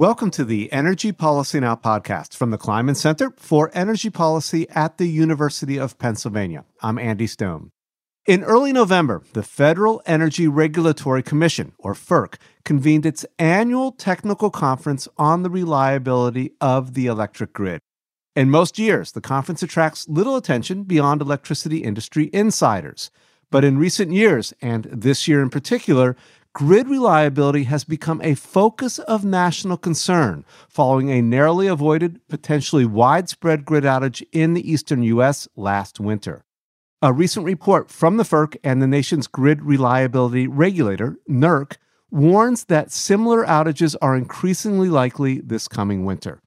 Welcome to the Energy Policy Now podcast from the Kleinman Center for Energy Policy at the University of Pennsylvania. I'm Andy Stone. In early November, the Federal Energy Regulatory Commission, or FERC, convened its annual technical conference on the reliability of the electric grid. In most years, the conference attracts little attention beyond electricity industry insiders. But in recent years, and this year in particular, grid reliability has become a focus of national concern following a narrowly avoided, potentially widespread grid outage in the eastern U.S. last winter. A recent report from the FERC and the nation's grid reliability regulator, NERC, warns that similar outages are increasingly likely this coming winter.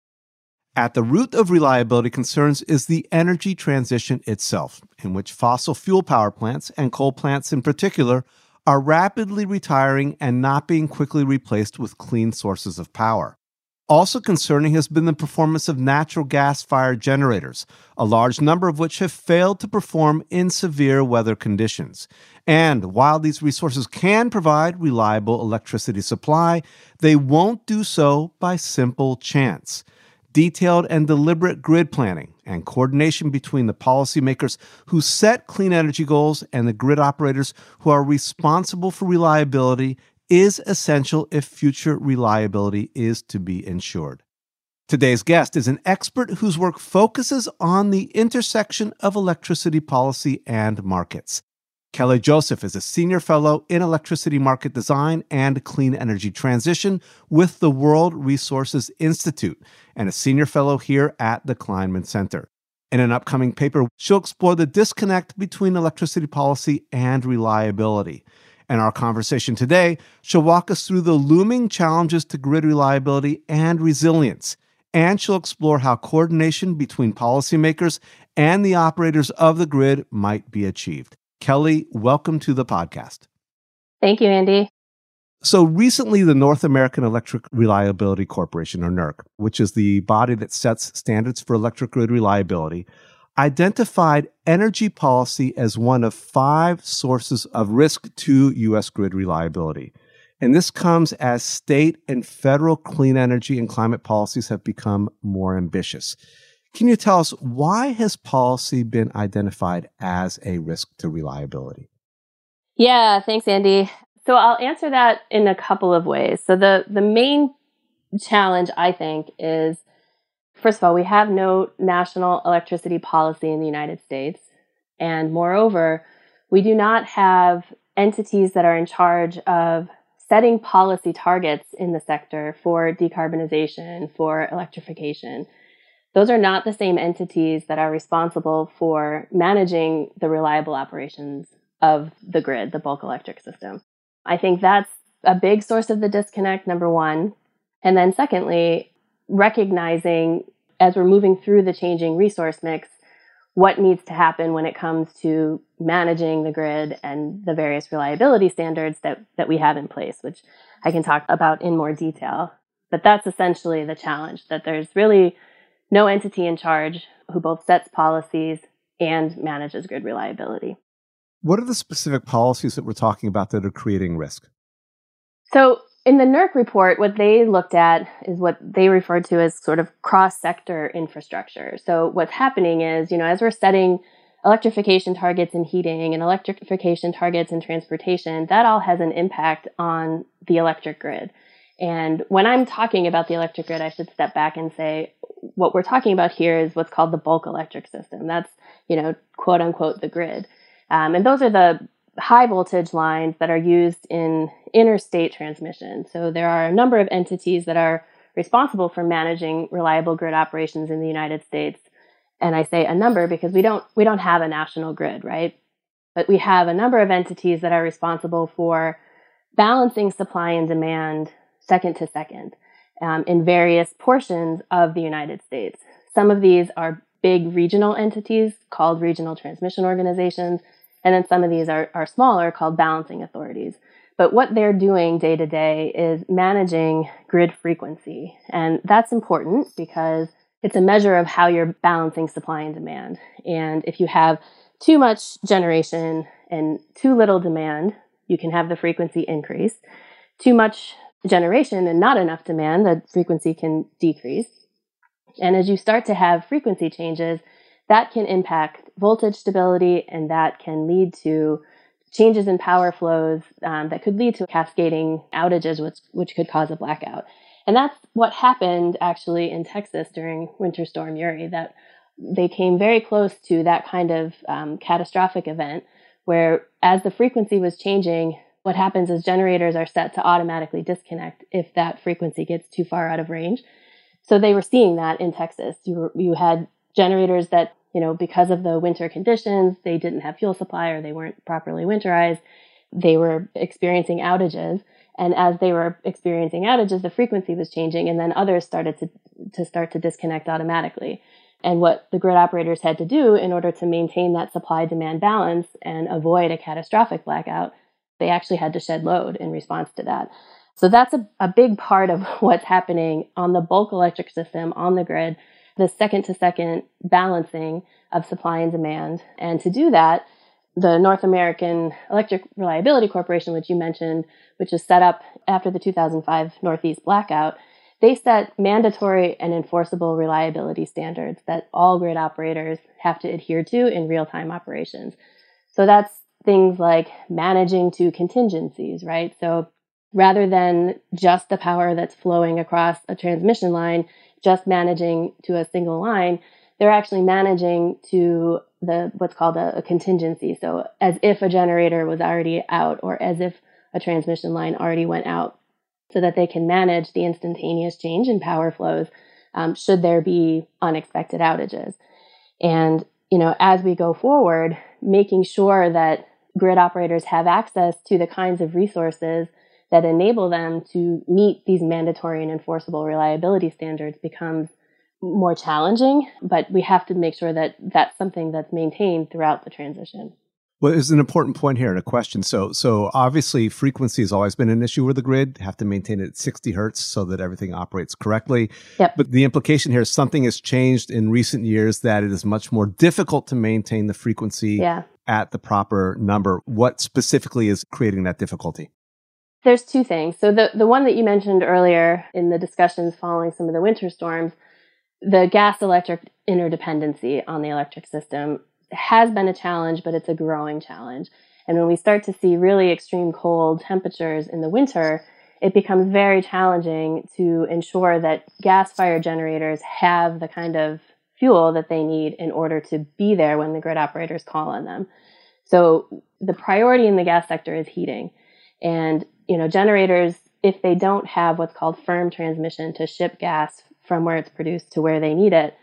At the root of reliability concerns is the energy transition itself, in which fossil fuel power plants, and coal plants in particular, are rapidly retiring and not being quickly replaced with clean sources of power. Also concerning has been the performance of natural gas fired generators, a large number of which have failed to perform in severe weather conditions. And while these resources can provide reliable electricity supply, they won't do so by simple chance detailed and deliberate grid planning and coordination between the policymakers who set clean energy goals and the grid operators who are responsible for reliability is essential if future reliability is to be ensured. Today's guest is an expert whose work focuses on the intersection of electricity policy and markets. Kelli Joseph is a senior fellow in electricity market design and clean energy transition with the World Resources Institute and a senior fellow here at the Kleinman Center. In an upcoming paper, she'll explore the disconnect between electricity policy and reliability. In our conversation today, she'll walk us through the looming challenges to grid reliability and resilience. And she'll explore how coordination between policymakers and the operators of the grid might be achieved. Kelli, welcome to the podcast. Thank you, Andy. So recently, the North American Electric Reliability Corporation, or NERC, which is the body that sets standards for electric grid reliability, identified energy policy as one of five sources of risk to U.S. grid reliability. And this comes as state and federal clean energy and climate policies have become more ambitious. Can you tell us why has policy been identified as a risk to reliability? Yeah, thanks, Andy. So I'll answer that in a couple of ways. So the the main challenge I think is first of all, we have no national electricity policy in the United States. And moreover, we do not have entities that are in charge of setting policy targets in the sector for decarbonization, for electrification those are not the same entities that are responsible for managing the reliable operations of the grid, the bulk electric system. I think that's a big source of the disconnect, number one. And then, secondly, recognizing as we're moving through the changing resource mix, what needs to happen when it comes to managing the grid and the various reliability standards that, that we have in place, which I can talk about in more detail. But that's essentially the challenge that there's really no entity in charge who both sets policies and manages grid reliability. What are the specific policies that we're talking about that are creating risk? So, in the NERC report, what they looked at is what they referred to as sort of cross sector infrastructure. So, what's happening is, you know, as we're setting electrification targets in heating and electrification targets in transportation, that all has an impact on the electric grid. And when I'm talking about the electric grid, I should step back and say what we're talking about here is what's called the bulk electric system. That's, you know, quote unquote, the grid. Um, and those are the high voltage lines that are used in interstate transmission. So there are a number of entities that are responsible for managing reliable grid operations in the United States. And I say a number because we don't we don't have a national grid, right? But we have a number of entities that are responsible for balancing supply and demand second to second um, in various portions of the United States. Some of these are big regional entities called regional transmission organizations, and then some of these are, are smaller called balancing authorities. But what they're doing day to day is managing grid frequency. And that's important because it's a measure of how you're balancing supply and demand. And if you have too much generation and too little demand, you can have the frequency increase. Too much generation and not enough demand, the frequency can decrease. And as you start to have frequency changes, that can impact voltage stability and that can lead to changes in power flows um, that could lead to cascading outages, which, which could cause a blackout. And that's what happened actually in Texas during Winter Storm Uri, that they came very close to that kind of um, catastrophic event where as the frequency was changing, what happens is generators are set to automatically disconnect if that frequency gets too far out of range. So they were seeing that in Texas. You, were, you had generators that you know, because of the winter conditions, they didn't have fuel supply or they weren't properly winterized. They were experiencing outages. And as they were experiencing outages, the frequency was changing and then others started to, to start to disconnect automatically. And what the grid operators had to do in order to maintain that supply demand balance and avoid a catastrophic blackout, they actually had to shed load in response to that. So that's a, a big part of what's happening on the bulk electric system on the grid the second to second balancing of supply and demand. And to do that, the North American Electric Reliability Corporation, which you mentioned, which was set up after the 2005 Northeast blackout, they set mandatory and enforceable reliability standards that all grid operators have to adhere to in real time operations. So that's things like managing to contingencies, right? So rather than just the power that's flowing across a transmission line, just managing to a single line, they're actually managing to the what's called a, a, contingency. So as if a generator was already out or as if a transmission line already went out, so that they can manage the instantaneous change in power flows um, should there be unexpected outages. And you know, as we go forward, making sure that grid operators have access to the kinds of resources that enable them to meet these mandatory and enforceable reliability standards becomes more challenging, but we have to make sure that that's something that's maintained throughout the transition. Well, there's an important point here and a question. So, so obviously, frequency has always been an issue with the grid. Have to maintain it at 60 hertz so that everything operates correctly. Yep. But the implication here is something has changed in recent years that it is much more difficult to maintain the frequency yeah. At the proper number. What specifically is creating that difficulty? There's two things. So the, the one that you mentioned earlier in the discussions following some of the winter storms, the gas electric interdependency on the electric system has been a challenge, but it's a growing challenge. And when we start to see really extreme cold temperatures in the winter, it becomes very challenging to ensure that gas fired generators have the kind of fuel that they need in order to be there when the grid operators call on them. So the priority in the gas sector is heating. And you know, generators, if they don't have what's called firm transmission to ship gas from where it's produced to where they need it,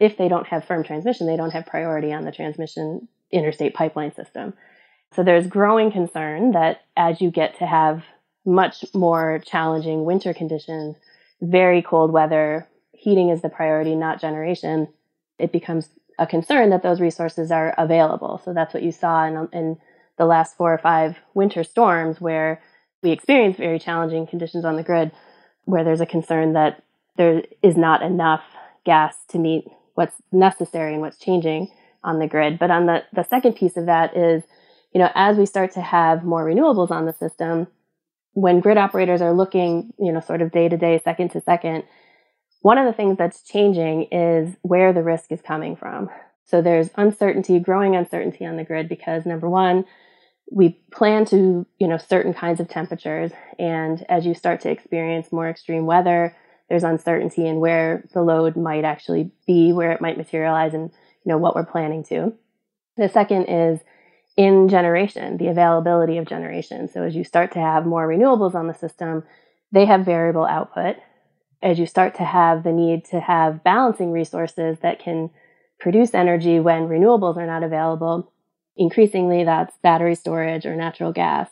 if they don't have firm transmission, they don't have priority on the transmission interstate pipeline system. So there's growing concern that as you get to have much more challenging winter conditions, very cold weather, heating is the priority, not generation, it becomes a concern that those resources are available. So that's what you saw in, in the last four or five winter storms where we experienced very challenging conditions on the grid where there's a concern that there is not enough gas to meet what's necessary and what's changing on the grid. But on the, the second piece of that is, you know, as we start to have more renewables on the system, when grid operators are looking, you know, sort of day to day, second to second, one of the things that's changing is where the risk is coming from. So there's uncertainty, growing uncertainty on the grid because number one, we plan to, you know, certain kinds of temperatures. And as you start to experience more extreme weather, there's uncertainty in where the load might actually be, where it might materialize, and you know what we're planning to. The second is in generation, the availability of generation. So as you start to have more renewables on the system, they have variable output. As you start to have the need to have balancing resources that can produce energy when renewables are not available, Increasingly, that's battery storage or natural gas.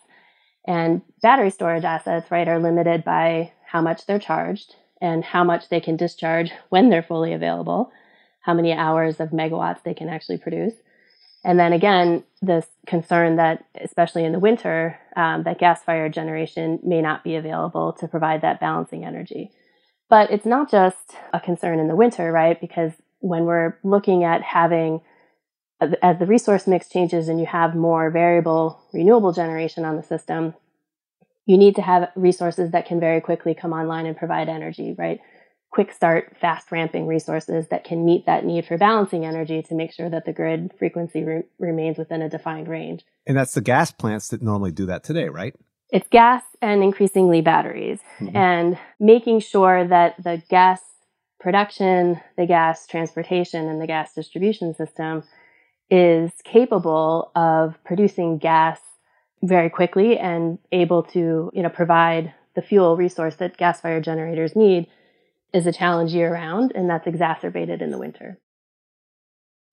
And battery storage assets, right, are limited by how much they're charged and how much they can discharge when they're fully available, how many hours of megawatts they can actually produce. And then again, this concern that, especially in the winter, um, that gas fired generation may not be available to provide that balancing energy. But it's not just a concern in the winter, right? Because when we're looking at having uh, as the resource mix changes and you have more variable renewable generation on the system, you need to have resources that can very quickly come online and provide energy, right? Quick start, fast ramping resources that can meet that need for balancing energy to make sure that the grid frequency re- remains within a defined range. And that's the gas plants that normally do that today, right? It's gas and increasingly batteries, mm-hmm. and making sure that the gas production, the gas transportation, and the gas distribution system is capable of producing gas very quickly and able to, you know, provide the fuel resource that gas-fired generators need is a challenge year round, and that's exacerbated in the winter.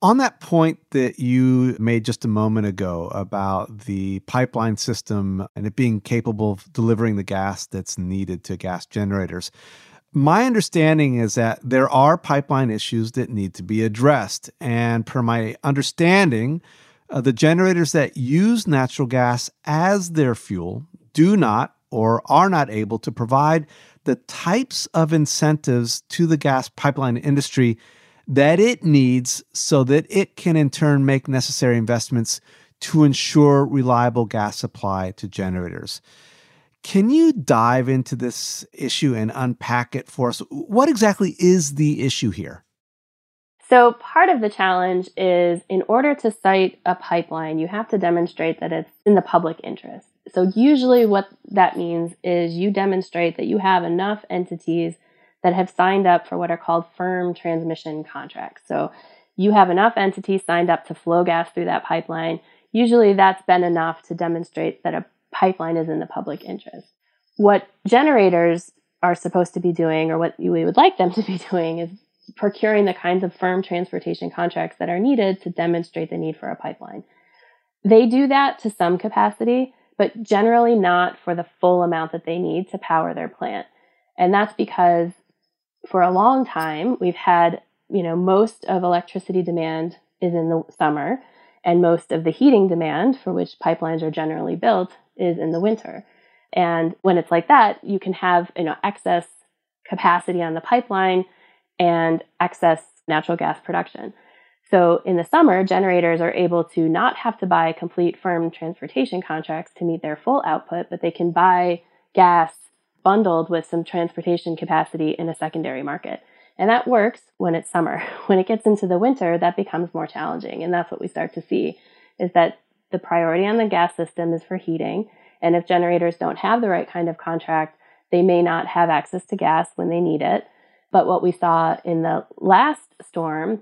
On that point that you made just a moment ago about the pipeline system and it being capable of delivering the gas that's needed to gas generators, my understanding is that there are pipeline issues that need to be addressed. And per my understanding, uh, the generators that use natural gas as their fuel do not or are not able to provide the types of incentives to the gas pipeline industry that it needs so that it can in turn make necessary investments to ensure reliable gas supply to generators. Can you dive into this issue and unpack it for us? What exactly is the issue here? So, part of the challenge is in order to site a pipeline, you have to demonstrate that it's in the public interest. So, usually, what that means is you demonstrate that you have enough entities that have signed up for what are called firm transmission contracts. So, you have enough entities signed up to flow gas through that pipeline. Usually, that's been enough to demonstrate that a pipeline is in the public interest. What generators are supposed to be doing, or what we would like them to be doing, is procuring the kinds of firm transportation contracts that are needed to demonstrate the need for a pipeline. They do that to some capacity, but generally not for the full amount that they need to power their plant. And that's because for a long time, we've had, you know, most of electricity demand is in the summer, and most of the heating demand for which pipelines are generally built is in the winter. And when it's like that, you can have, you know, excess capacity on the pipeline and excess natural gas production. So in the summer, generators are able to not have to buy complete firm transportation contracts to meet their full output, but they can buy gas bundled with some transportation capacity in a secondary market. And that works when it's summer. When it gets into the winter, that becomes more challenging. And that's what we start to see is that the priority on the gas system is for heating. And if generators don't have the right kind of contract, they may not have access to gas when they need it. But what we saw in the last storm,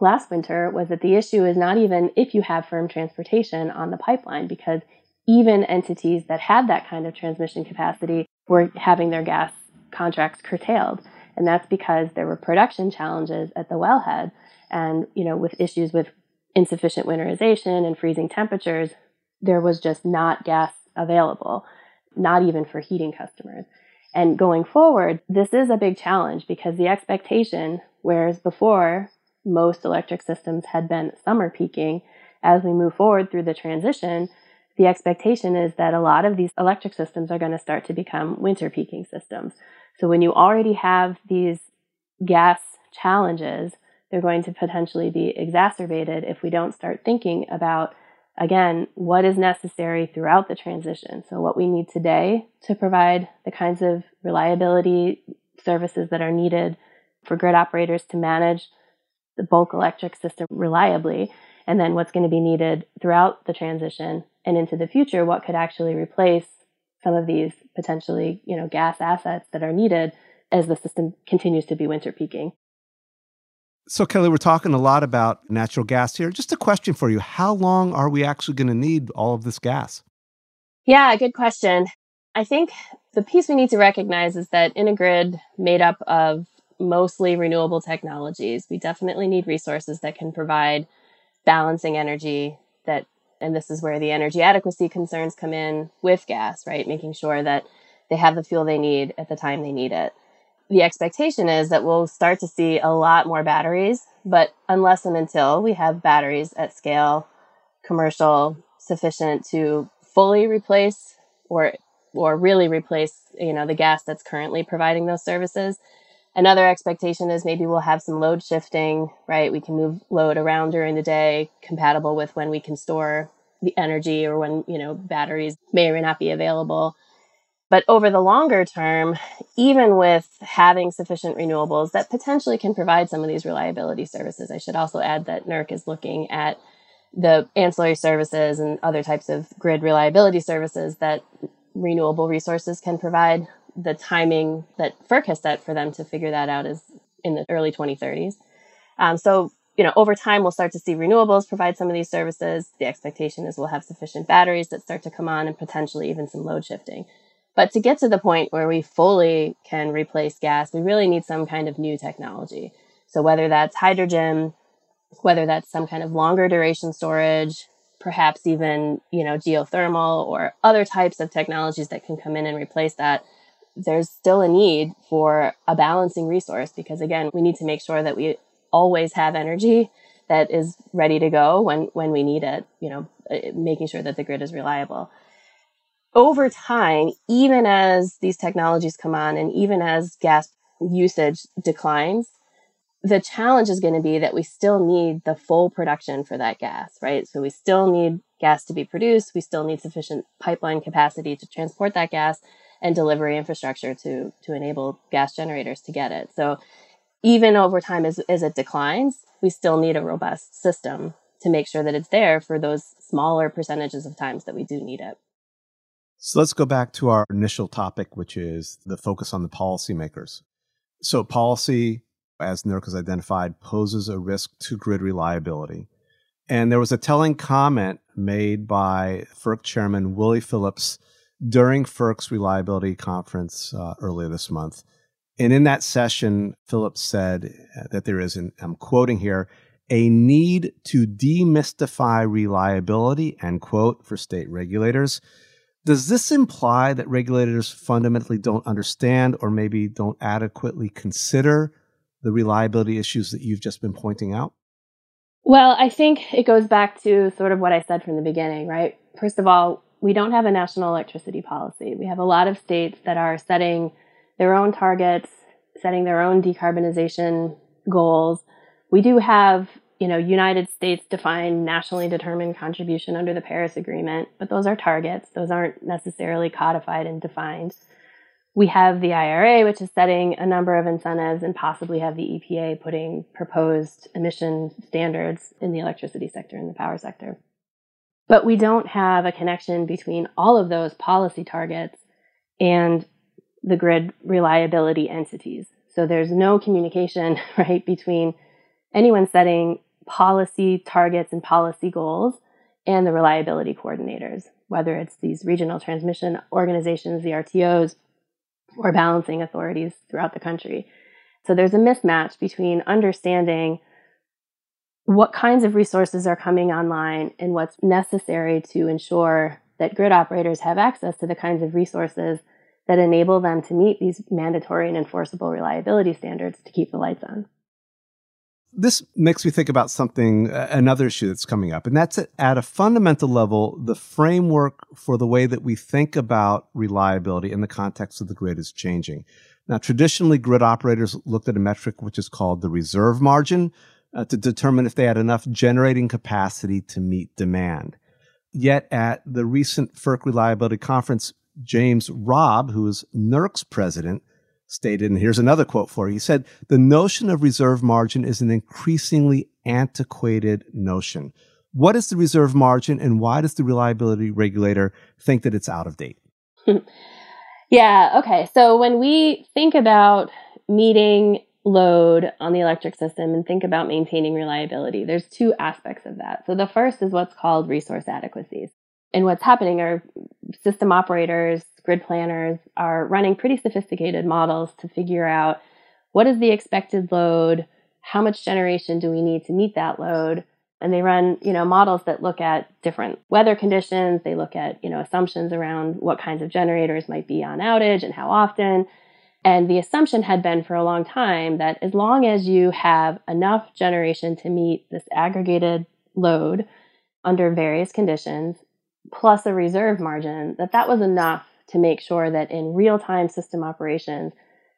last winter, was that the issue is not even if you have firm transportation on the pipeline, because even entities that had that kind of transmission capacity were having their gas contracts curtailed. And that's because there were production challenges at the wellhead and, you know, with issues with insufficient winterization and freezing temperatures, there was just not gas available, not even for heating customers. And going forward, this is a big challenge because the expectation, whereas before most electric systems had been summer peaking, as we move forward through the transition, the expectation is that a lot of these electric systems are going to start to become winter peaking systems. So when you already have these gas challenges, they're going to potentially be exacerbated if we don't start thinking about again, what is necessary throughout the transition. So, what we need today to provide the kinds of reliability services that are needed for grid operators to manage the bulk electric system reliably, and then what's going to be needed throughout the transition and into the future, what could actually replace some of these potentially, you know, gas assets that are needed as the system continues to be winter peaking. So, Kelli, we're talking a lot about natural gas here. Just a question for you How long are we actually going to need all of this gas? Yeah, good question. I think the piece we need to recognize is that in a grid made up of mostly renewable technologies, we definitely need resources that can provide balancing energy that and this is where the energy adequacy concerns come in with gas, right? Making sure that they have the fuel they need at the time they need it the expectation is that we'll start to see a lot more batteries, but unless and until we have batteries at scale, commercial, sufficient to fully replace or or really replace, you know, the gas that's currently providing those services. Another expectation is maybe we'll have some load shifting, right? We can move load around during the day compatible with when we can store the energy or when, you know, batteries may or may not be available. But over the longer term, even with having sufficient renewables that potentially can provide some of these reliability services, I should also add that NERC is looking at the ancillary services and other types of grid reliability services that renewable resources can provide. The timing that FERC has set for them to figure that out is in the early 2030s. Um, so, you know, over time, we'll start to see renewables provide some of these services. The expectation is we'll have sufficient batteries that start to come on and potentially even some load shifting. But to get to the point where we fully can replace gas, we really need some kind of new technology. So whether that's hydrogen, whether that's some kind of longer duration storage, perhaps even, you know, geothermal or other types of technologies that can come in and replace that, there's still a need for a balancing resource because again, we need to make sure that we always have energy that is ready to go when when we need it, you know, uh, making sure that the grid is reliable over time, even as these technologies come on and even as gas usage declines, the challenge is going to be that we still need the full production for that gas, right? So we still need gas to be produced. We still need sufficient pipeline capacity to transport that gas and delivery infrastructure to, to enable gas generators to get it. So even over time, as, as it declines, we still need a robust system to make sure that it's there for those smaller percentages of times that we do need it. So let's go back to our initial topic, which is the focus on the policymakers. So, policy, as NERC has identified, poses a risk to grid reliability. And there was a telling comment made by FERC Chairman Willie Phillips during FERC's reliability conference uh, earlier this month. And in that session, Phillips said that there is, and I'm quoting here, a need to demystify reliability, end quote, for state regulators does this imply that regulators fundamentally don't understand or maybe don't adequately consider the reliability issues that you've just been pointing out? Well, I think it goes back to sort of what I said from the beginning, right? First of all, we don't have a national electricity policy. We have a lot of states that are setting their own targets, setting their own decarbonization goals. We do have you know, United States defined nationally determined contribution under the Paris Agreement, but those are targets. Those aren't necessarily codified and defined. We have the IRA, which is setting a number of incentives, and possibly have the EPA putting proposed emission standards in the electricity sector and the power sector. But we don't have a connection between all of those policy targets and the grid reliability entities. So there's no communication, right, between anyone setting policy targets and policy goals and the reliability coordinators, whether it's these regional transmission organizations, the RTOs, or balancing authorities throughout the country. So there's a mismatch between understanding what kinds of resources are coming online and what's necessary to ensure that grid operators have access to the kinds of resources that enable them to meet these mandatory and enforceable reliability standards to keep the lights on. This makes me think about something, another issue that's coming up, and that's at a fundamental level, the framework for the way that we think about reliability in the context of the grid is changing. Now, traditionally, grid operators looked at a metric which is called the reserve margin uh, to determine if they had enough generating capacity to meet demand. Yet, at the recent FERC reliability conference, James Robb, who is NERC's president, stated, and here's another quote for you. He said, The notion of reserve margin is an increasingly antiquated notion. What is the reserve margin, and why does the reliability regulator think that it's out of date? yeah, okay. So when we think about meeting load on the electric system and think about maintaining reliability, there's two aspects of that. So the first is what's called resource adequacy. And what's happening are system operators, grid planners are running pretty sophisticated models to figure out what is the expected load, how much generation do we need to meet that load, and they run you know models that look at different weather conditions they look at you know assumptions around what kinds of generators might be on outage and how often and the assumption had been for a long time that as long as you have enough generation to meet this aggregated load under various conditions plus a reserve margin, that that was enough to make sure that in real time system operations,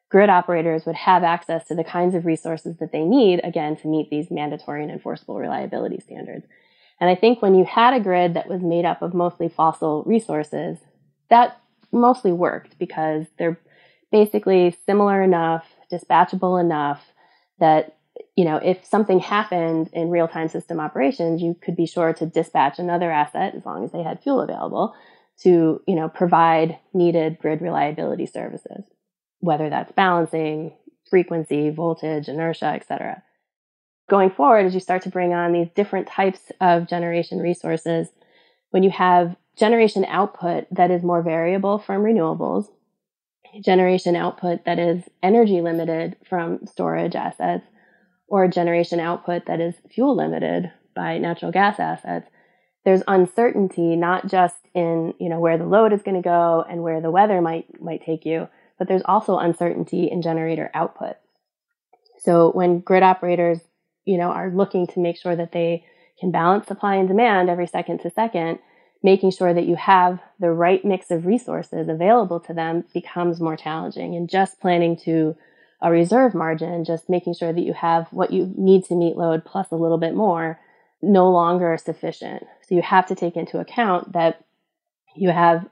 grid operators would have access to the kinds of resources that they need, again, to meet these mandatory and enforceable reliability standards. And I think when you had a grid that was made up of mostly fossil resources, that mostly worked because they're basically similar enough, dispatchable enough that you know, if something happened in real time system operations, you could be sure to dispatch another asset as long as they had fuel available to, you know, provide needed grid reliability services, whether that's balancing, frequency, voltage, inertia, etc. Going forward, as you start to bring on these different types of generation resources, when you have generation output that is more variable from renewables, generation output that is energy limited from storage assets, or generation output that is fuel limited by natural gas assets, there's uncertainty not just in you know where the load is going to go and where the weather might might take you, but there's also uncertainty in generator output. So when grid operators you know are looking to make sure that they can balance supply and demand every second to second, making sure that you have the right mix of resources available to them becomes more challenging. And just planning to a reserve margin, just making sure that you have what you need to meet load plus a little bit more, no longer sufficient. So you have to take into account that you have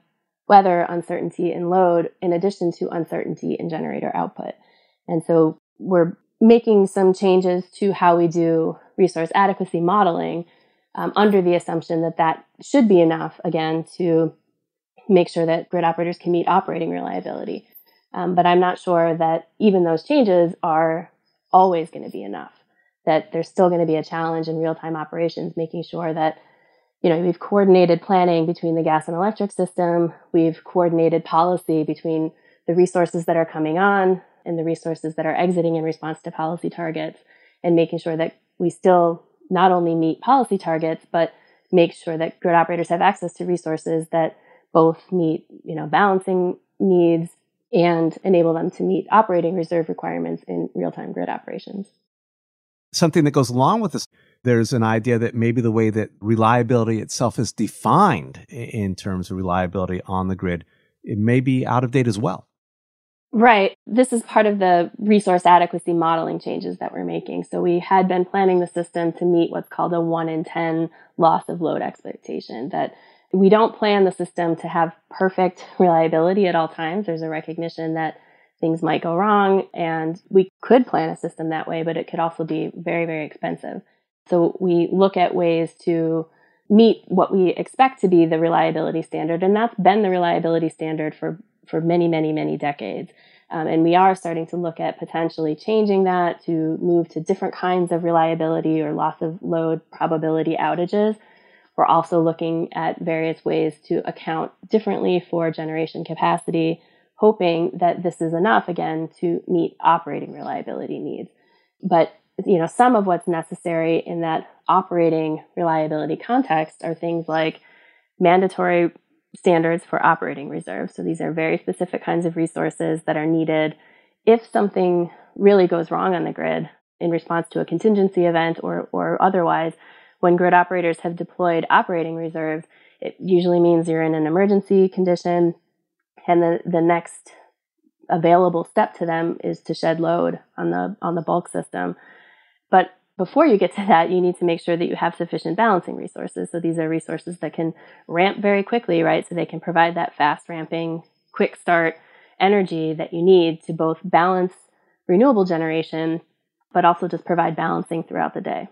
weather uncertainty in load in addition to uncertainty in generator output. And so we're making some changes to how we do resource adequacy modeling um, under the assumption that that should be enough, again, to make sure that grid operators can meet operating reliability. Um, but I'm not sure that even those changes are always going to be enough. That there's still going to be a challenge in real time operations, making sure that you know we've coordinated planning between the gas and electric system, we've coordinated policy between the resources that are coming on and the resources that are exiting in response to policy targets, and making sure that we still not only meet policy targets but make sure that grid operators have access to resources that both meet you know balancing needs and enable them to meet operating reserve requirements in real time grid operations. Something that goes along with this, there's an idea that maybe the way that reliability itself is defined in terms of reliability on the grid, it may be out of date as well. Right. This is part of the resource adequacy modeling changes that we're making. So we had been planning the system to meet what's called a 1 in 10 loss of load expectation that we don't plan the system to have perfect reliability at all times. There's a recognition that things might go wrong, and we could plan a system that way, but it could also be very, very expensive. So we look at ways to meet what we expect to be the reliability standard, and that's been the reliability standard for, for many, many, many decades. Um, and we are starting to look at potentially changing that to move to different kinds of reliability or loss of load probability outages we're also looking at various ways to account differently for generation capacity, hoping that this is enough again to meet operating reliability needs. But you know, some of what's necessary in that operating reliability context are things like mandatory standards for operating reserves. So these are very specific kinds of resources that are needed if something really goes wrong on the grid in response to a contingency event or, or otherwise when grid operators have deployed operating reserves, it usually means you're in an emergency condition, and the, the next available step to them is to shed load on the on the bulk system. But before you get to that, you need to make sure that you have sufficient balancing resources. So these are resources that can ramp very quickly, right? So they can provide that fast ramping, quick start energy that you need to both balance renewable generation, but also just provide balancing throughout the day.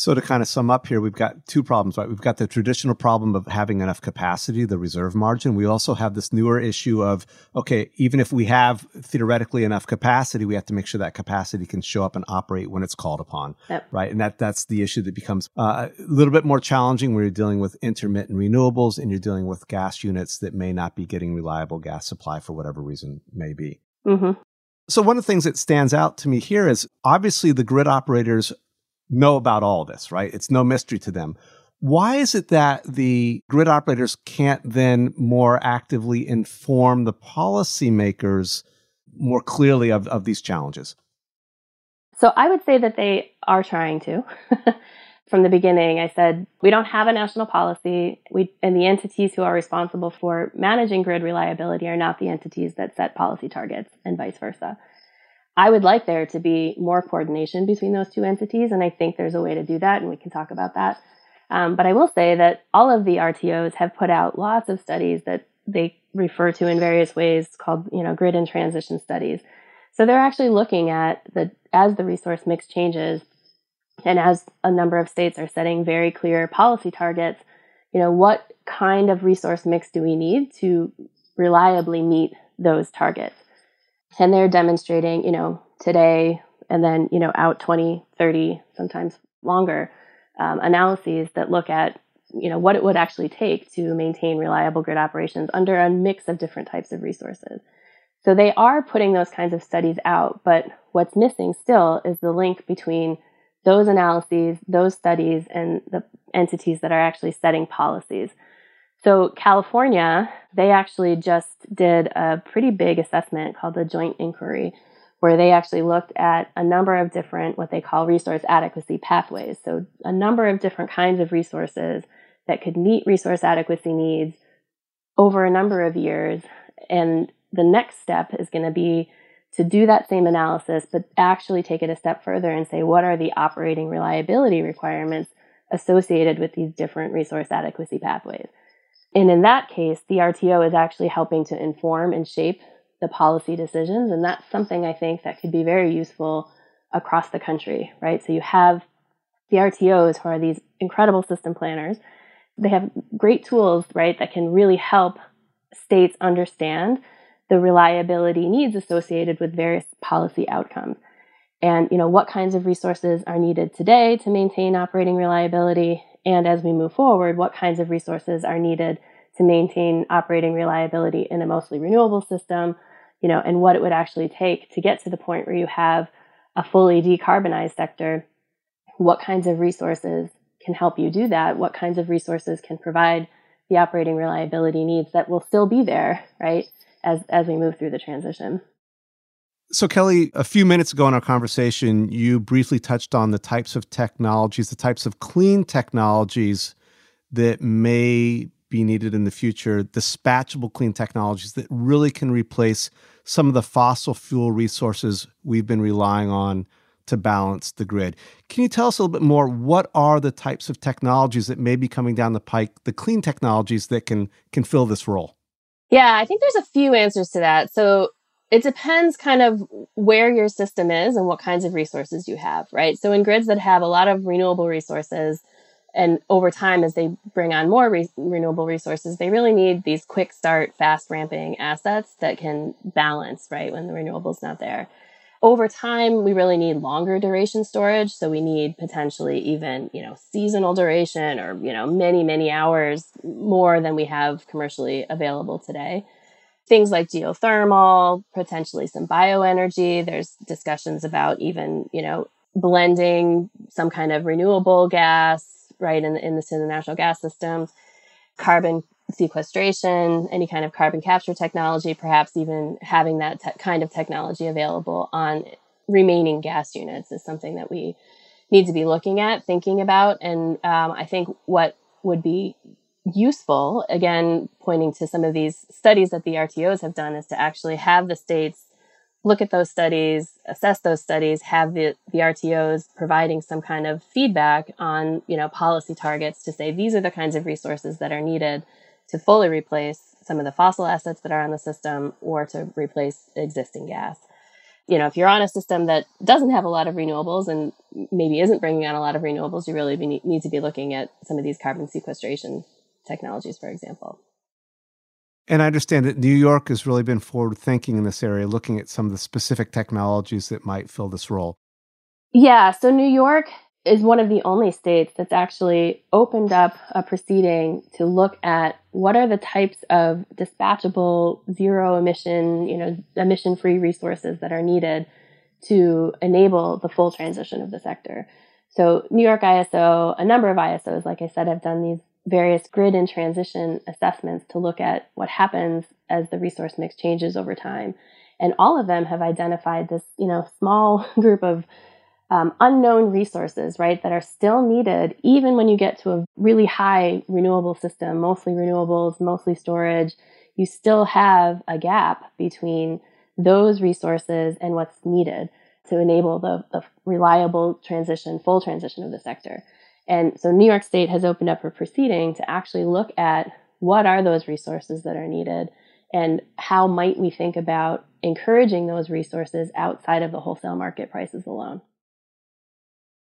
So to kind of sum up here, we've got two problems, right? We've got the traditional problem of having enough capacity, the reserve margin. We also have this newer issue of, okay, even if we have theoretically enough capacity, we have to make sure that capacity can show up and operate when it's called upon, yep. right? And that that's the issue that becomes uh, a little bit more challenging when you're dealing with intermittent renewables and you're dealing with gas units that may not be getting reliable gas supply for whatever reason may be. Mm-hmm. So one of the things that stands out to me here is obviously the grid operators know about all this, right? It's no mystery to them. Why is it that the grid operators can't then more actively inform the policymakers more clearly of, of these challenges? So I would say that they are trying to. From the beginning, I said we don't have a national policy. We and the entities who are responsible for managing grid reliability are not the entities that set policy targets, and vice versa. I would like there to be more coordination between those two entities, and I think there's a way to do that, and we can talk about that. Um, but I will say that all of the RTOs have put out lots of studies that they refer to in various ways called, you know, grid and transition studies. So they're actually looking at the as the resource mix changes and as a number of states are setting very clear policy targets, you know, what kind of resource mix do we need to reliably meet those targets? And they're demonstrating, you know, today and then, you know, out 20, 30, sometimes longer um, analyses that look at, you know, what it would actually take to maintain reliable grid operations under a mix of different types of resources. So they are putting those kinds of studies out, but what's missing still is the link between those analyses, those studies, and the entities that are actually setting policies. So, California, they actually just did a pretty big assessment called the Joint Inquiry, where they actually looked at a number of different, what they call resource adequacy pathways. So, a number of different kinds of resources that could meet resource adequacy needs over a number of years. And the next step is going to be to do that same analysis, but actually take it a step further and say, what are the operating reliability requirements associated with these different resource adequacy pathways? And in that case, the RTO is actually helping to inform and shape the policy decisions. And that's something I think that could be very useful across the country, right? So you have the RTOs who are these incredible system planners. They have great tools, right, that can really help states understand the reliability needs associated with various policy outcomes. And, you know, what kinds of resources are needed today to maintain operating reliability? And as we move forward, what kinds of resources are needed to maintain operating reliability in a mostly renewable system? You know, and what it would actually take to get to the point where you have a fully decarbonized sector. What kinds of resources can help you do that? What kinds of resources can provide the operating reliability needs that will still be there, right? as as we move through the transition. So, Kelli, a few minutes ago in our conversation, you briefly touched on the types of technologies, the types of clean technologies that may be needed in the future, dispatchable clean technologies that really can replace some of the fossil fuel resources we've been relying on to balance the grid. Can you tell us a little bit more? What are the types of technologies that may be coming down the pike, the clean technologies that can can fill this role? Yeah, I think there's a few answers to that. So it depends kind of where your system is and what kinds of resources you have, right? So in grids that have a lot of renewable resources, and over time, as they bring on more re- renewable resources, they really need these quick start, fast ramping assets that can balance, right, when the renewable's not there. Over time we really need longer duration storage. So we need potentially even you know seasonal duration or you know many many hours more than we have commercially available today things like geothermal potentially some bioenergy there's discussions about even you know blending some kind of renewable gas right in, in, the, in the natural gas system carbon sequestration, any kind of carbon capture technology, perhaps even having that te- kind of technology available on remaining gas units is something that we need to be looking at, thinking about. And um, I think what would be useful, again, pointing to some of these studies that the RTOs have done, is to actually have the states look at those studies, assess those studies, have the, the RTOs providing some kind of feedback on, you know, policy targets to say these are the kinds of resources that are needed to fully replace some of the fossil assets that are on the system or to replace existing gas. You know, if you're on a system that doesn't have a lot of renewables and maybe isn't bringing on a lot of renewables, you really need to be looking at some of these carbon sequestration technologies, for example. And I understand that New York has really been forward thinking in this area, looking at some of the specific technologies that might fill this role. Yeah. So New York is one of the only states that's actually opened up a proceeding to look at what are the types of dispatchable zero emission, you know, emission free resources that are needed to enable the full transition of the sector. So New York ISO, a number of ISOs, like I said, have done these various grid and transition assessments to look at what happens as the resource mix changes over time. And all of them have identified this, you know, small group of um, unknown resources, right, that are still needed even when you get to a really high renewable system, mostly renewables, mostly storage. You still have a gap between those resources and what's needed to enable the, the reliable transition, full transition of the sector. And so New York State has opened up a proceeding to actually look at what are those resources that are needed and how might we think about encouraging those resources outside of the wholesale market prices alone.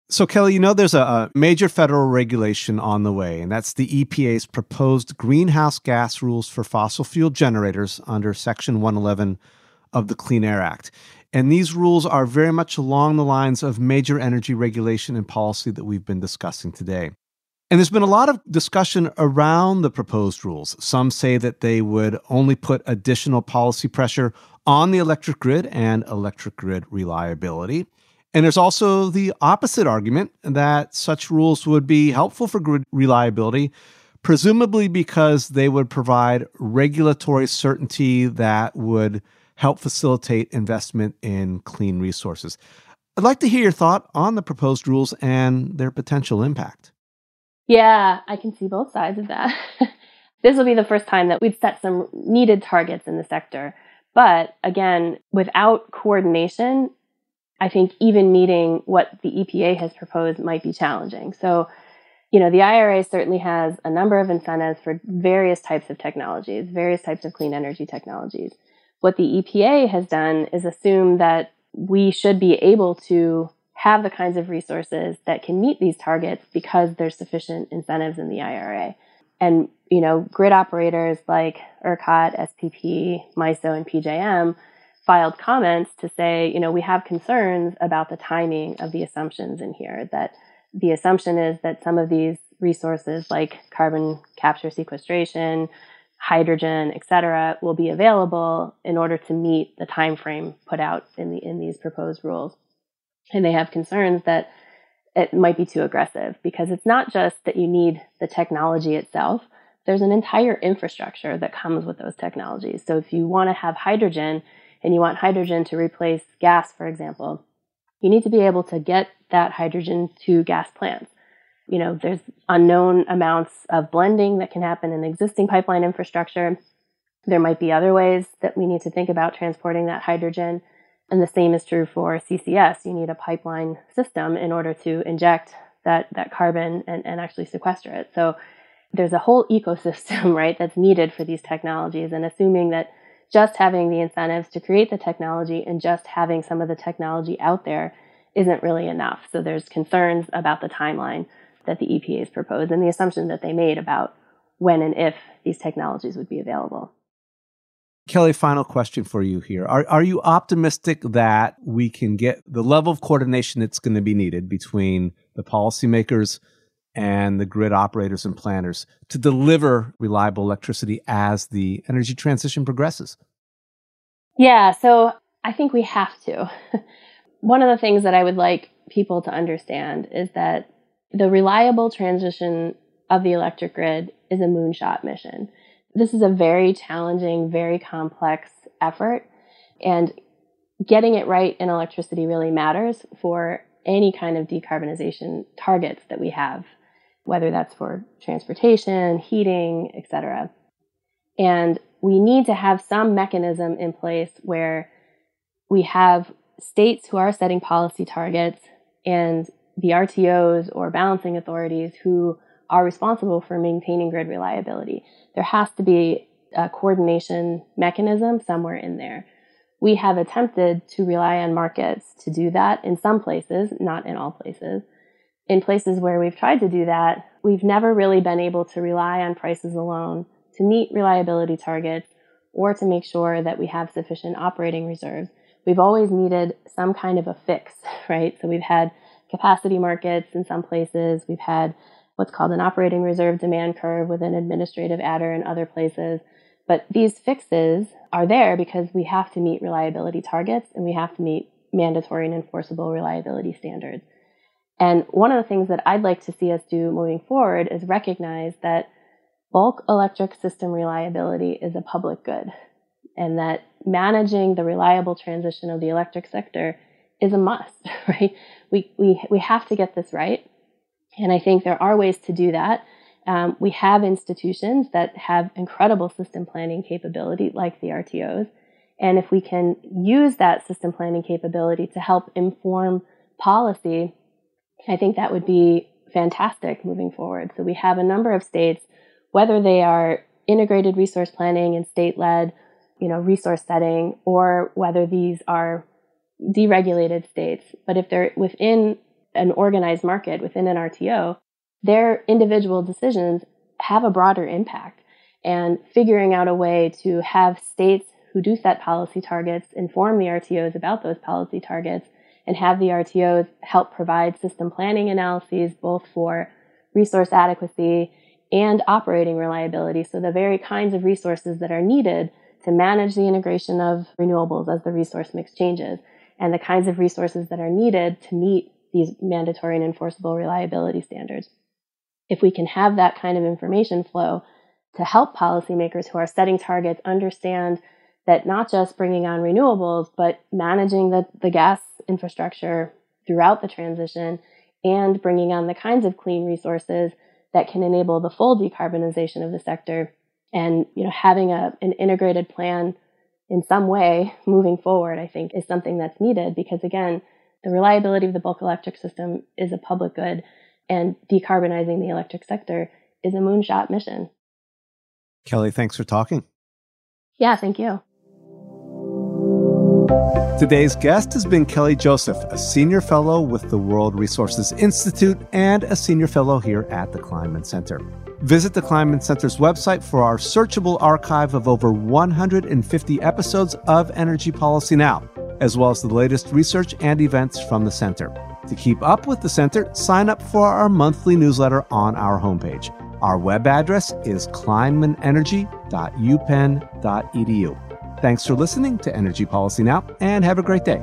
So, Kelli, you know there's a, major federal regulation on the way, and that's the EPA's proposed greenhouse gas rules for fossil fuel generators under Section 111 of the Clean Air Act. And these rules are very much along the lines of major energy regulation and policy that we've been discussing today. And there's been a lot of discussion around the proposed rules. Some say that they would only put additional policy pressure on the electric grid and electric grid reliability. And there's also the opposite argument that such rules would be helpful for grid reliability, presumably because they would provide regulatory certainty that would help facilitate investment in clean resources. I'd like to hear your thought on the proposed rules and their potential impact. Yeah, I can see both sides of that. this will be the first time that we've set some needed targets in the sector. But again, without coordination, I think even meeting what the EPA has proposed might be challenging. So, you know, the IRA certainly has a number of incentives for various types of technologies, various types of clean energy technologies. What the EPA has done is assume that we should be able to have the kinds of resources that can meet these targets because there's sufficient incentives in the IRA. And, you know, grid operators like ERCOT, SPP, MISO, and PJM filed comments to say, you know, we have concerns about the timing of the assumptions in here, that the assumption is that some of these resources like carbon capture sequestration, hydrogen, et cetera, will be available in order to meet the time frame put out in the in these proposed rules. And they have concerns that it might be too aggressive because it's not just that you need the technology itself. There's an entire infrastructure that comes with those technologies. So if you want to have hydrogen, and you want hydrogen to replace gas, for example, you need to be able to get that hydrogen to gas plants. You know, there's unknown amounts of blending that can happen in existing pipeline infrastructure. There might be other ways that we need to think about transporting that hydrogen. And the same is true for CCS. You need a pipeline system in order to inject that, that carbon and, and actually sequester it. So there's a whole ecosystem, right, that's needed for these technologies. And assuming that just having the incentives to create the technology and just having some of the technology out there isn't really enough. So there's concerns about the timeline that the EPA has proposed and the assumption that they made about when and if these technologies would be available. Kelli, final question for you here. Are, are you optimistic that we can get the level of coordination that's going to be needed between the policymakers and the grid operators and planners to deliver reliable electricity as the energy transition progresses? Yeah, so I think we have to. One of the things that I would like people to understand is that the reliable transition of the electric grid is a moonshot mission. This is a very challenging, very complex effort, and getting it right in electricity really matters for any kind of decarbonization targets that we have whether that's for transportation, heating, etc. And we need to have some mechanism in place where we have states who are setting policy targets and the RTOs or balancing authorities who are responsible for maintaining grid reliability. There has to be a coordination mechanism somewhere in there. We have attempted to rely on markets to do that in some places, not in all places in places where we've tried to do that, we've never really been able to rely on prices alone to meet reliability targets or to make sure that we have sufficient operating reserves. We've always needed some kind of a fix, right? So we've had capacity markets in some places. We've had what's called an operating reserve demand curve with an administrative adder in other places. But these fixes are there because we have to meet reliability targets and we have to meet mandatory and enforceable reliability standards. And one of the things that I'd like to see us do moving forward is recognize that bulk electric system reliability is a public good and that managing the reliable transition of the electric sector is a must, right? We, we, we have to get this right. And I think there are ways to do that. Um, we have institutions that have incredible system planning capability, like the RTOs. And if we can use that system planning capability to help inform policy I think that would be fantastic moving forward. So we have a number of states, whether they are integrated resource planning and state-led, you know, resource setting, or whether these are deregulated states. But if they're within an organized market, within an RTO, their individual decisions have a broader impact. And figuring out a way to have states who do set policy targets inform the RTOs about those policy targets and have the RTOs help provide system planning analyses both for resource adequacy and operating reliability. So, the very kinds of resources that are needed to manage the integration of renewables as the resource mix changes, and the kinds of resources that are needed to meet these mandatory and enforceable reliability standards. If we can have that kind of information flow to help policymakers who are setting targets understand that not just bringing on renewables, but managing the, the gas infrastructure throughout the transition and bringing on the kinds of clean resources that can enable the full decarbonization of the sector and you know having a, an integrated plan in some way moving forward i think is something that's needed because again the reliability of the bulk electric system is a public good and decarbonizing the electric sector is a moonshot mission. Kelli thanks for talking. Yeah thank you Today's guest has been Kelli Joseph, a senior fellow with the World Resources Institute and a senior fellow here at the Kleinman Center. Visit the Kleinman Center's website for our searchable archive of over 150 episodes of Energy Policy Now, as well as the latest research and events from the center. To keep up with the center, sign up for our monthly newsletter on our homepage. Our web address is kleinmanenergy.upenn.edu. Thanks for listening to Energy Policy Now and have a great day.